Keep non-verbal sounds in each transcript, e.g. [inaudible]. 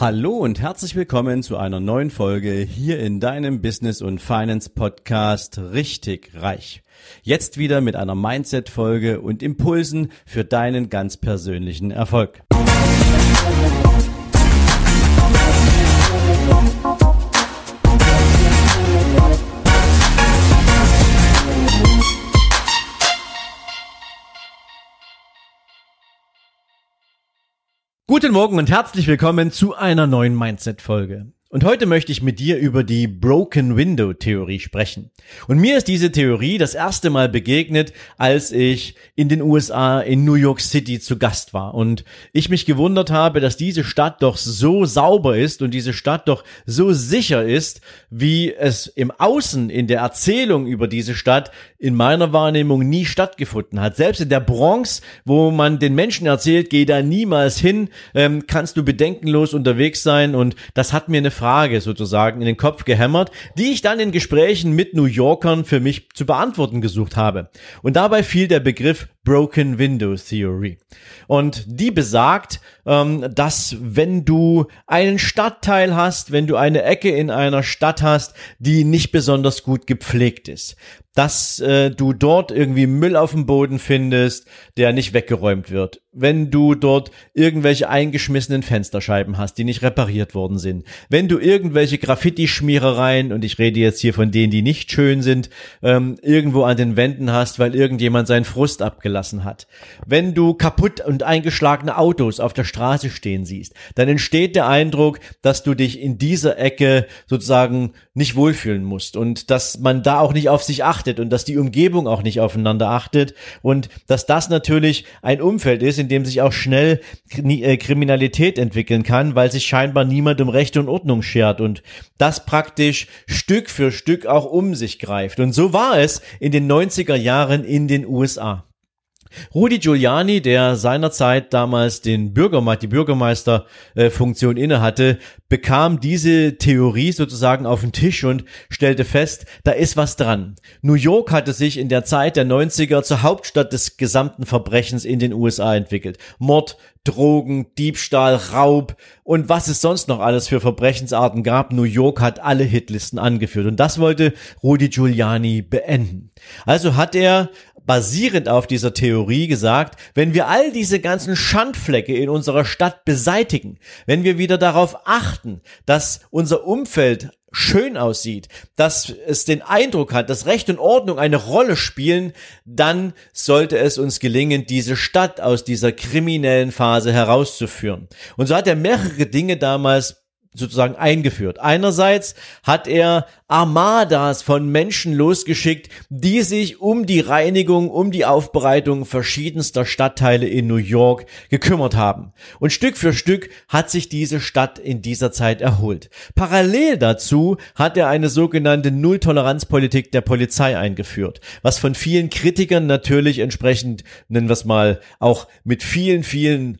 Hallo und herzlich willkommen zu einer neuen Folge hier in deinem Business und Finance Podcast Richtig Reich. Jetzt wieder mit einer Mindset Folge und Impulsen für deinen ganz persönlichen Erfolg. Guten Morgen und herzlich willkommen zu einer neuen Mindset-Folge. Und heute möchte ich mit dir über die Broken Window Theorie sprechen. Und mir ist diese Theorie das erste Mal begegnet, als ich in den USA in New York City zu Gast war und ich mich gewundert habe, dass diese Stadt doch so sauber ist und diese Stadt doch so sicher ist, wie es im Außen in der Erzählung über diese Stadt in meiner Wahrnehmung nie stattgefunden hat. Selbst in der Bronx, wo man den Menschen erzählt, geh da niemals hin, ähm, kannst du bedenkenlos unterwegs sein und das hat mir eine Frage sozusagen in den Kopf gehämmert, die ich dann in Gesprächen mit New Yorkern für mich zu beantworten gesucht habe. Und dabei fiel der Begriff Broken Window Theory. Und die besagt, ähm, dass wenn du einen Stadtteil hast, wenn du eine Ecke in einer Stadt hast, die nicht besonders gut gepflegt ist, dass äh, du dort irgendwie Müll auf dem Boden findest, der nicht weggeräumt wird. Wenn du dort irgendwelche eingeschmissenen Fensterscheiben hast, die nicht repariert worden sind. Wenn du irgendwelche Graffiti-Schmierereien, und ich rede jetzt hier von denen, die nicht schön sind, ähm, irgendwo an den Wänden hast, weil irgendjemand seinen Frust abgelassen hat. Wenn du kaputt und eingeschlagene Autos auf der Straße stehen siehst, dann entsteht der Eindruck, dass du dich in dieser Ecke sozusagen nicht wohlfühlen musst und dass man da auch nicht auf sich achtet achtet und dass die Umgebung auch nicht aufeinander achtet und dass das natürlich ein Umfeld ist, in dem sich auch schnell äh, Kriminalität entwickeln kann, weil sich scheinbar niemand um Recht und Ordnung schert und das praktisch Stück für Stück auch um sich greift. Und so war es in den 90er Jahren in den USA. Rudi Giuliani, der seinerzeit damals den Bürgermeister, die Bürgermeisterfunktion äh, innehatte, bekam diese Theorie sozusagen auf den Tisch und stellte fest, da ist was dran. New York hatte sich in der Zeit der 90er zur Hauptstadt des gesamten Verbrechens in den USA entwickelt. Mord, Drogen, Diebstahl, Raub und was es sonst noch alles für Verbrechensarten gab. New York hat alle Hitlisten angeführt und das wollte Rudi Giuliani beenden. Also hat er basierend auf dieser Theorie gesagt, wenn wir all diese ganzen Schandflecke in unserer Stadt beseitigen, wenn wir wieder darauf achten, dass unser Umfeld schön aussieht, dass es den Eindruck hat, dass Recht und Ordnung eine Rolle spielen, dann sollte es uns gelingen, diese Stadt aus dieser kriminellen Phase herauszuführen. Und so hat er mehrere Dinge damals sozusagen eingeführt. Einerseits hat er Armadas von Menschen losgeschickt, die sich um die Reinigung, um die Aufbereitung verschiedenster Stadtteile in New York gekümmert haben. Und Stück für Stück hat sich diese Stadt in dieser Zeit erholt. Parallel dazu hat er eine sogenannte Nulltoleranzpolitik der Polizei eingeführt, was von vielen Kritikern natürlich entsprechend, nennen wir es mal, auch mit vielen, vielen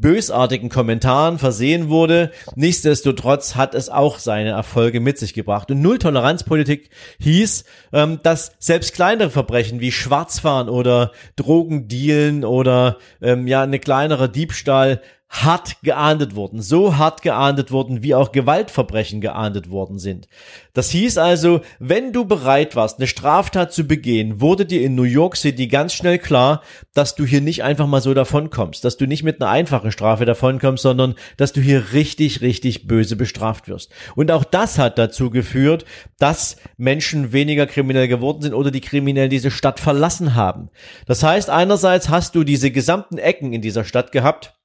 bösartigen Kommentaren versehen wurde. Nichtsdestotrotz hat es auch seine Erfolge mit sich gebracht. Und Null-Toleranz-Politik hieß, ähm, dass selbst kleinere Verbrechen wie Schwarzfahren oder Drogendealen oder ähm, ja eine kleinere Diebstahl hart geahndet wurden, so hart geahndet wurden, wie auch Gewaltverbrechen geahndet worden sind. Das hieß also, wenn du bereit warst, eine Straftat zu begehen, wurde dir in New York City ganz schnell klar, dass du hier nicht einfach mal so davonkommst, dass du nicht mit einer einfachen Strafe davonkommst, sondern dass du hier richtig, richtig böse bestraft wirst. Und auch das hat dazu geführt, dass Menschen weniger kriminell geworden sind oder die Kriminellen diese Stadt verlassen haben. Das heißt, einerseits hast du diese gesamten Ecken in dieser Stadt gehabt,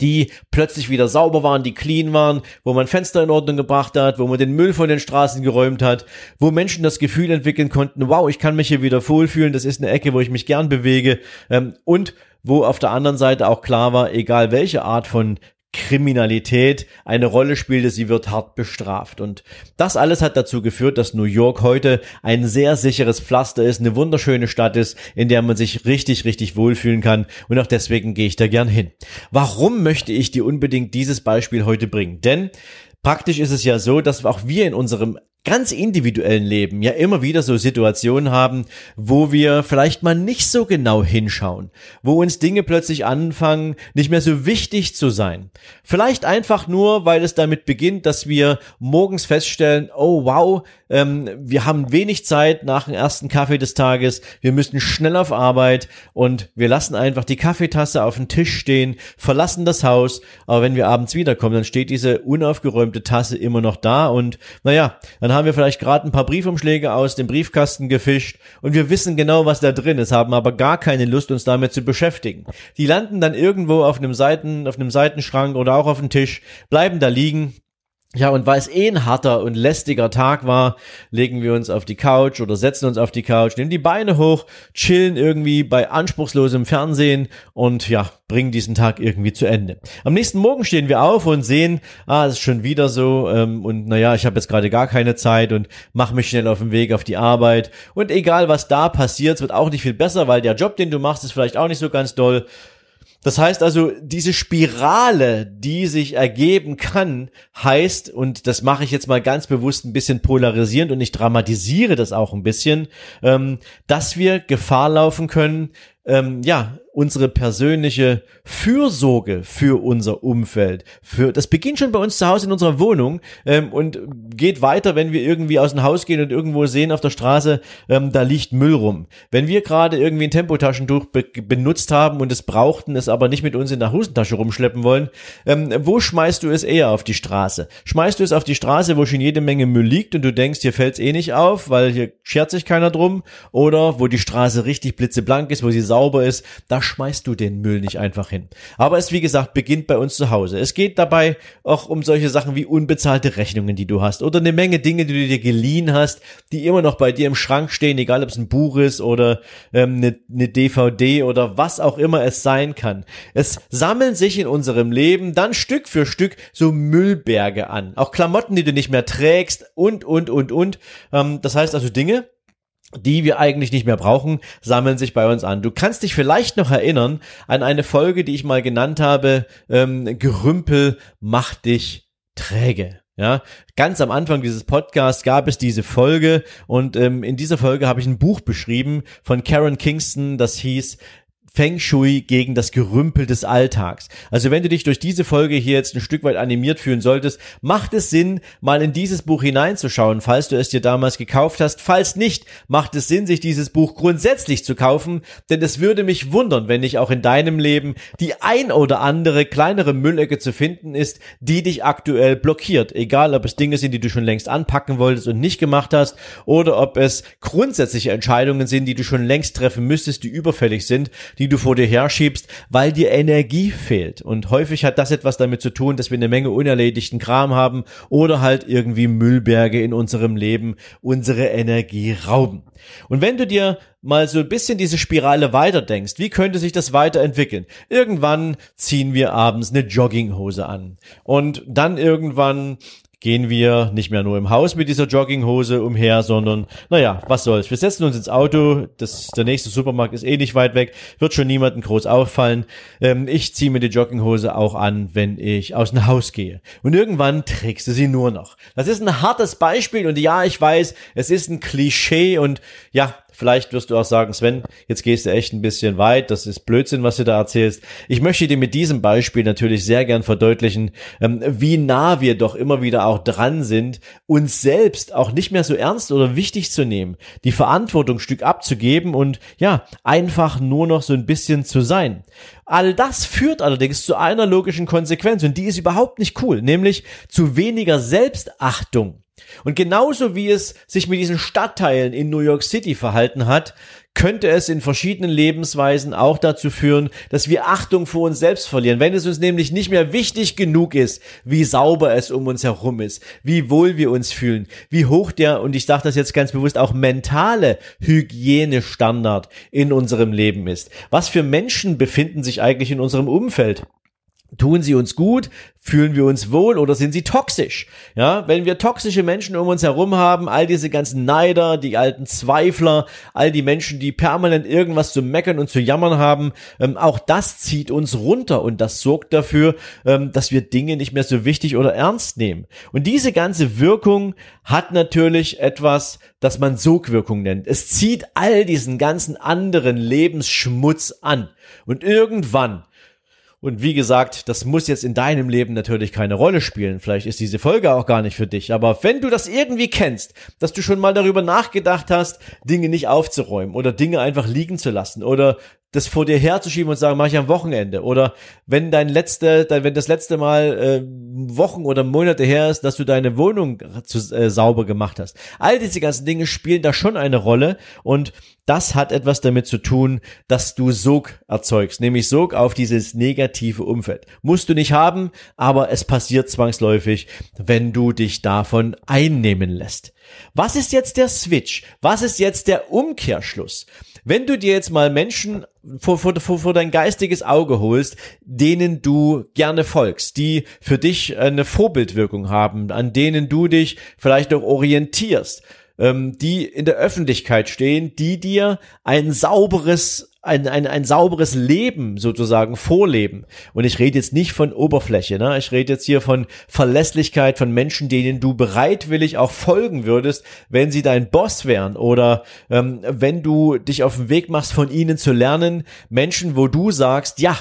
die plötzlich wieder sauber waren, die clean waren, wo man Fenster in Ordnung gebracht hat, wo man den Müll von den Straßen geräumt hat, wo Menschen das Gefühl entwickeln konnten, wow, ich kann mich hier wieder wohlfühlen, das ist eine Ecke, wo ich mich gern bewege. Ähm, und wo auf der anderen Seite auch klar war, egal welche Art von Kriminalität eine Rolle spielte, sie wird hart bestraft. Und das alles hat dazu geführt, dass New York heute ein sehr sicheres Pflaster ist, eine wunderschöne Stadt ist, in der man sich richtig, richtig wohlfühlen kann. Und auch deswegen gehe ich da gern hin. Warum möchte ich dir unbedingt dieses Beispiel heute bringen? Denn Praktisch ist es ja so, dass auch wir in unserem ganz individuellen Leben ja immer wieder so Situationen haben, wo wir vielleicht mal nicht so genau hinschauen, wo uns Dinge plötzlich anfangen, nicht mehr so wichtig zu sein. Vielleicht einfach nur, weil es damit beginnt, dass wir morgens feststellen, oh wow, ähm, wir haben wenig Zeit nach dem ersten Kaffee des Tages, wir müssen schnell auf Arbeit und wir lassen einfach die Kaffeetasse auf dem Tisch stehen, verlassen das Haus, aber wenn wir abends wiederkommen, dann steht diese unaufgeräumte Tasse immer noch da und naja, dann dann haben wir vielleicht gerade ein paar Briefumschläge aus dem Briefkasten gefischt und wir wissen genau, was da drin ist, haben aber gar keine Lust, uns damit zu beschäftigen. Die landen dann irgendwo auf einem Seiten, auf einem Seitenschrank oder auch auf dem Tisch, bleiben da liegen ja, und weil es eh ein harter und lästiger Tag war, legen wir uns auf die Couch oder setzen uns auf die Couch, nehmen die Beine hoch, chillen irgendwie bei anspruchslosem Fernsehen und ja, bringen diesen Tag irgendwie zu Ende. Am nächsten Morgen stehen wir auf und sehen, ah, es ist schon wieder so ähm, und naja, ich habe jetzt gerade gar keine Zeit und mache mich schnell auf den Weg auf die Arbeit. Und egal, was da passiert, es wird auch nicht viel besser, weil der Job, den du machst, ist vielleicht auch nicht so ganz doll. Das heißt also, diese Spirale, die sich ergeben kann, heißt, und das mache ich jetzt mal ganz bewusst ein bisschen polarisierend und ich dramatisiere das auch ein bisschen, ähm, dass wir Gefahr laufen können, ähm, ja, unsere persönliche Fürsorge für unser Umfeld. Für das beginnt schon bei uns zu Hause in unserer Wohnung ähm, und geht weiter, wenn wir irgendwie aus dem Haus gehen und irgendwo sehen auf der Straße, ähm, da liegt Müll rum. Wenn wir gerade irgendwie ein Tempotaschentuch be benutzt haben und es brauchten, es aber nicht mit uns in der Hosentasche rumschleppen wollen, ähm, wo schmeißt du es eher auf die Straße? Schmeißt du es auf die Straße, wo schon jede Menge Müll liegt und du denkst, hier fällt's eh nicht auf, weil hier schert sich keiner drum, oder wo die Straße richtig blitzeblank ist, wo sie sauber ist, da schmeißt du den Müll nicht einfach hin. Aber es, wie gesagt, beginnt bei uns zu Hause. Es geht dabei auch um solche Sachen wie unbezahlte Rechnungen, die du hast oder eine Menge Dinge, die du dir geliehen hast, die immer noch bei dir im Schrank stehen, egal ob es ein Buch ist oder ähm, eine, eine DVD oder was auch immer es sein kann. Es sammeln sich in unserem Leben dann Stück für Stück so Müllberge an. Auch Klamotten, die du nicht mehr trägst und, und, und, und. Ähm, das heißt also Dinge, die wir eigentlich nicht mehr brauchen, sammeln sich bei uns an. Du kannst dich vielleicht noch erinnern an eine Folge, die ich mal genannt habe, ähm, Gerümpel macht dich träge. Ja, ganz am Anfang dieses Podcasts gab es diese Folge und ähm, in dieser Folge habe ich ein Buch beschrieben von Karen Kingston, das hieß Feng Shui gegen das Gerümpel des Alltags. Also wenn du dich durch diese Folge hier jetzt ein Stück weit animiert fühlen solltest, macht es Sinn, mal in dieses Buch hineinzuschauen, falls du es dir damals gekauft hast. Falls nicht, macht es Sinn, sich dieses Buch grundsätzlich zu kaufen, denn es würde mich wundern, wenn nicht auch in deinem Leben die ein oder andere kleinere Müllecke zu finden ist, die dich aktuell blockiert. Egal, ob es Dinge sind, die du schon längst anpacken wolltest und nicht gemacht hast, oder ob es grundsätzliche Entscheidungen sind, die du schon längst treffen müsstest, die überfällig sind, die du vor dir herschiebst, weil dir Energie fehlt. Und häufig hat das etwas damit zu tun, dass wir eine Menge unerledigten Kram haben oder halt irgendwie Müllberge in unserem Leben unsere Energie rauben. Und wenn du dir mal so ein bisschen diese Spirale weiterdenkst, wie könnte sich das weiterentwickeln? Irgendwann ziehen wir abends eine Jogginghose an und dann irgendwann gehen wir nicht mehr nur im Haus mit dieser Jogginghose umher, sondern naja, was soll's. Wir setzen uns ins Auto, das, der nächste Supermarkt ist eh nicht weit weg, wird schon niemanden groß auffallen. Ähm, ich ziehe mir die Jogginghose auch an, wenn ich aus dem Haus gehe. Und irgendwann trägst du sie nur noch. Das ist ein hartes Beispiel und ja, ich weiß, es ist ein Klischee und ja, Vielleicht wirst du auch sagen, Sven, jetzt gehst du echt ein bisschen weit. Das ist Blödsinn, was du da erzählst. Ich möchte dir mit diesem Beispiel natürlich sehr gern verdeutlichen, ähm, wie nah wir doch immer wieder auch dran sind, uns selbst auch nicht mehr so ernst oder wichtig zu nehmen, die Verantwortung Stück abzugeben und ja, einfach nur noch so ein bisschen zu sein. All das führt allerdings zu einer logischen Konsequenz und die ist überhaupt nicht cool, nämlich zu weniger Selbstachtung. Und genauso wie es sich mit diesen Stadtteilen in New York City verhalten hat, könnte es in verschiedenen Lebensweisen auch dazu führen, dass wir Achtung vor uns selbst verlieren. Wenn es uns nämlich nicht mehr wichtig genug ist, wie sauber es um uns herum ist, wie wohl wir uns fühlen, wie hoch der, und ich sage das jetzt ganz bewusst, auch mentale Hygienestandard in unserem Leben ist. Was für Menschen befinden sich eigentlich in unserem Umfeld? Tun sie uns gut? Fühlen wir uns wohl oder sind sie toxisch? Ja, wenn wir toxische Menschen um uns herum haben, all diese ganzen Neider, die alten Zweifler, all die Menschen, die permanent irgendwas zu meckern und zu jammern haben, ähm, auch das zieht uns runter und das sorgt dafür, ähm, dass wir Dinge nicht mehr so wichtig oder ernst nehmen. Und diese ganze Wirkung hat natürlich etwas, das man Sogwirkung nennt. Es zieht all diesen ganzen anderen Lebensschmutz an. Und irgendwann und wie gesagt, das muss jetzt in deinem Leben natürlich keine Rolle spielen. Vielleicht ist diese Folge auch gar nicht für dich. Aber wenn du das irgendwie kennst, dass du schon mal darüber nachgedacht hast, Dinge nicht aufzuräumen oder Dinge einfach liegen zu lassen oder das vor dir herzuschieben und sagen, mach ich am Wochenende. Oder wenn dein letzte, wenn das letzte Mal äh, Wochen oder Monate her ist, dass du deine Wohnung zu, äh, sauber gemacht hast. All diese ganzen Dinge spielen da schon eine Rolle und das hat etwas damit zu tun, dass du Sog erzeugst, nämlich Sog auf dieses negative Umfeld. Musst du nicht haben, aber es passiert zwangsläufig, wenn du dich davon einnehmen lässt. Was ist jetzt der Switch? Was ist jetzt der Umkehrschluss? Wenn du dir jetzt mal Menschen vor, vor, vor, vor dein geistiges Auge holst, denen du gerne folgst, die für dich eine Vorbildwirkung haben, an denen du dich vielleicht auch orientierst, ähm, die in der Öffentlichkeit stehen, die dir ein sauberes ein, ein, ein sauberes Leben sozusagen vorleben. Und ich rede jetzt nicht von Oberfläche, ne? ich rede jetzt hier von Verlässlichkeit von Menschen, denen du bereitwillig auch folgen würdest, wenn sie dein Boss wären oder ähm, wenn du dich auf den Weg machst, von ihnen zu lernen. Menschen, wo du sagst, ja,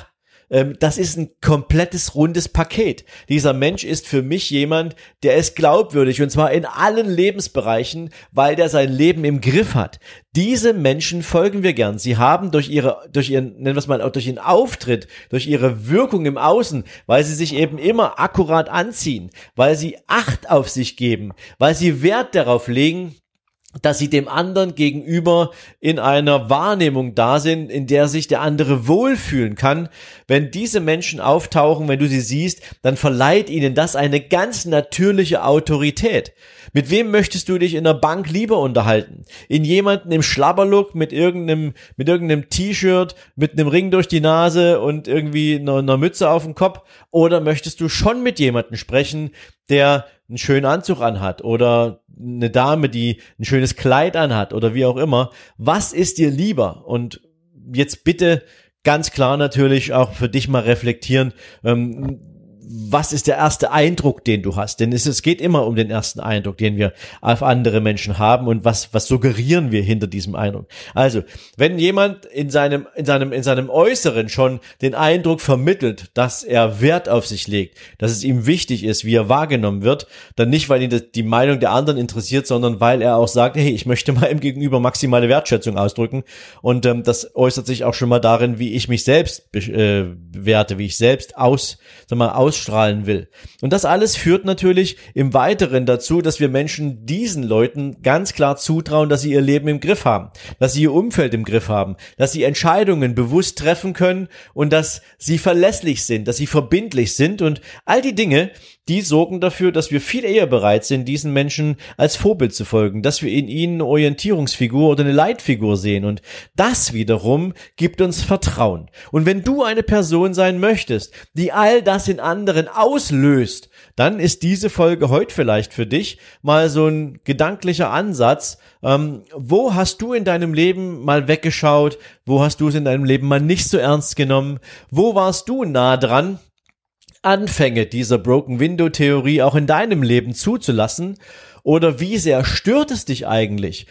ähm, das ist ein komplettes rundes Paket. Dieser Mensch ist für mich jemand, der ist glaubwürdig und zwar in allen Lebensbereichen, weil der sein Leben im Griff hat. Diese Menschen folgen wir gern. Sie haben durch ihre, durch ihren, nennen wir es mal, durch ihren Auftritt, durch ihre Wirkung im Außen, weil sie sich eben immer akkurat anziehen, weil sie Acht auf sich geben, weil sie Wert darauf legen, dass sie dem anderen gegenüber in einer Wahrnehmung da sind, in der sich der andere wohlfühlen kann. Wenn diese Menschen auftauchen, wenn du sie siehst, dann verleiht ihnen das eine ganz natürliche Autorität. Mit wem möchtest du dich in der Bank lieber unterhalten? In jemanden im Schlabberlook mit irgendeinem, mit irgendeinem T-Shirt, mit einem Ring durch die Nase und irgendwie einer, einer Mütze auf dem Kopf? Oder möchtest du schon mit jemandem sprechen, der einen schönen Anzug anhat oder eine Dame, die ein schönes Kleid anhat oder wie auch immer. Was ist dir lieber? Und jetzt bitte ganz klar natürlich auch für dich mal reflektieren. Ähm, was ist der erste Eindruck, den du hast? Denn es, es geht immer um den ersten Eindruck, den wir auf andere Menschen haben und was, was suggerieren wir hinter diesem Eindruck. Also, wenn jemand in seinem, in seinem, in seinem Äußeren schon den Eindruck vermittelt, dass er Wert auf sich legt, dass es ihm wichtig ist, wie er wahrgenommen wird, dann nicht, weil ihn die Meinung der anderen interessiert, sondern weil er auch sagt, hey, ich möchte [laughs] meinem Gegenüber maximale Wertschätzung ausdrücken und ähm, das äußert sich auch schon mal darin, wie ich mich selbst äh, bewerte, wie ich selbst aus, sag mal, aus ausstrahlen will. Und das alles führt natürlich im Weiteren dazu, dass wir Menschen diesen Leuten ganz klar zutrauen, dass sie ihr Leben im Griff haben, dass sie ihr Umfeld im Griff haben, dass sie Entscheidungen bewusst treffen können und dass sie verlässlich sind, dass sie verbindlich sind und all die Dinge, die sorgen dafür, dass wir viel eher bereit sind, diesen Menschen als Vorbild zu folgen, dass wir in ihnen eine Orientierungsfigur oder eine Leitfigur sehen und das wiederum gibt uns Vertrauen. Und wenn du eine Person sein möchtest, die all das in anderen auslöst, dann ist diese Folge heute vielleicht für dich mal so ein gedanklicher Ansatz. Ähm, wo hast du in deinem Leben mal weggeschaut? Wo hast du es in deinem Leben mal nicht so ernst genommen? Wo warst du nah dran? Anfänge dieser Broken Window Theorie auch in deinem Leben zuzulassen? Oder wie sehr stört es dich eigentlich,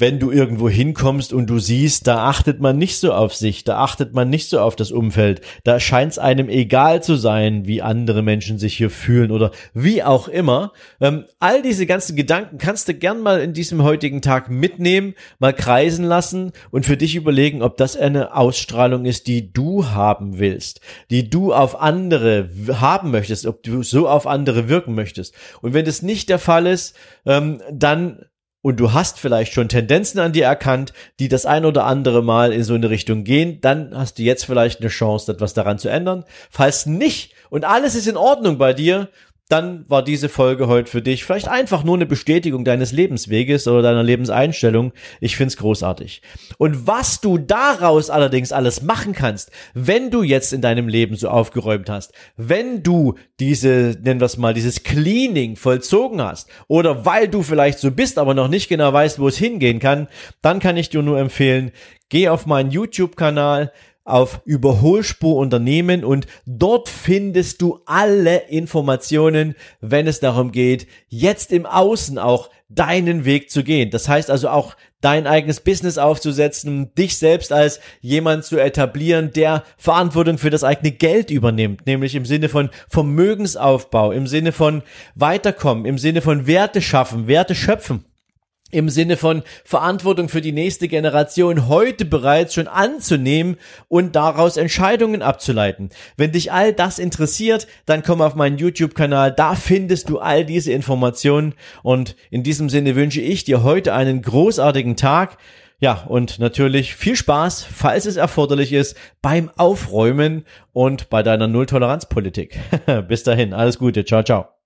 wenn du irgendwo hinkommst und du siehst, da achtet man nicht so auf sich, da achtet man nicht so auf das Umfeld, da scheint es einem egal zu sein, wie andere Menschen sich hier fühlen oder wie auch immer. Ähm, all diese ganzen Gedanken kannst du gern mal in diesem heutigen Tag mitnehmen, mal kreisen lassen und für dich überlegen, ob das eine Ausstrahlung ist, die du haben willst, die du auf andere haben möchtest, ob du so auf andere wirken möchtest. Und wenn das nicht der Fall ist, ähm, dann und du hast vielleicht schon Tendenzen an dir erkannt, die das ein oder andere Mal in so eine Richtung gehen, dann hast du jetzt vielleicht eine Chance, etwas daran zu ändern. Falls nicht und alles ist in Ordnung bei dir, dann war diese Folge heute für dich vielleicht einfach nur eine Bestätigung deines Lebensweges oder deiner Lebenseinstellung. Ich find's großartig. Und was du daraus allerdings alles machen kannst, wenn du jetzt in deinem Leben so aufgeräumt hast, wenn du diese, nennen wir es mal, dieses Cleaning vollzogen hast oder weil du vielleicht so bist, aber noch nicht genau weißt, wo es hingehen kann, dann kann ich dir nur empfehlen, geh auf meinen YouTube-Kanal, auf Überholspur Unternehmen und dort findest du alle Informationen, wenn es darum geht, jetzt im Außen auch deinen Weg zu gehen. Das heißt also auch dein eigenes Business aufzusetzen, dich selbst als jemand zu etablieren, der Verantwortung für das eigene Geld übernimmt, nämlich im Sinne von Vermögensaufbau, im Sinne von Weiterkommen, im Sinne von Werte schaffen, Werte schöpfen im Sinne von Verantwortung für die nächste Generation heute bereits schon anzunehmen und daraus Entscheidungen abzuleiten. Wenn dich all das interessiert, dann komm auf meinen YouTube-Kanal, da findest du all diese Informationen und in diesem Sinne wünsche ich dir heute einen großartigen Tag. Ja, und natürlich viel Spaß, falls es erforderlich ist, beim Aufräumen und bei deiner Nulltoleranzpolitik. [laughs] Bis dahin, alles Gute, ciao, ciao.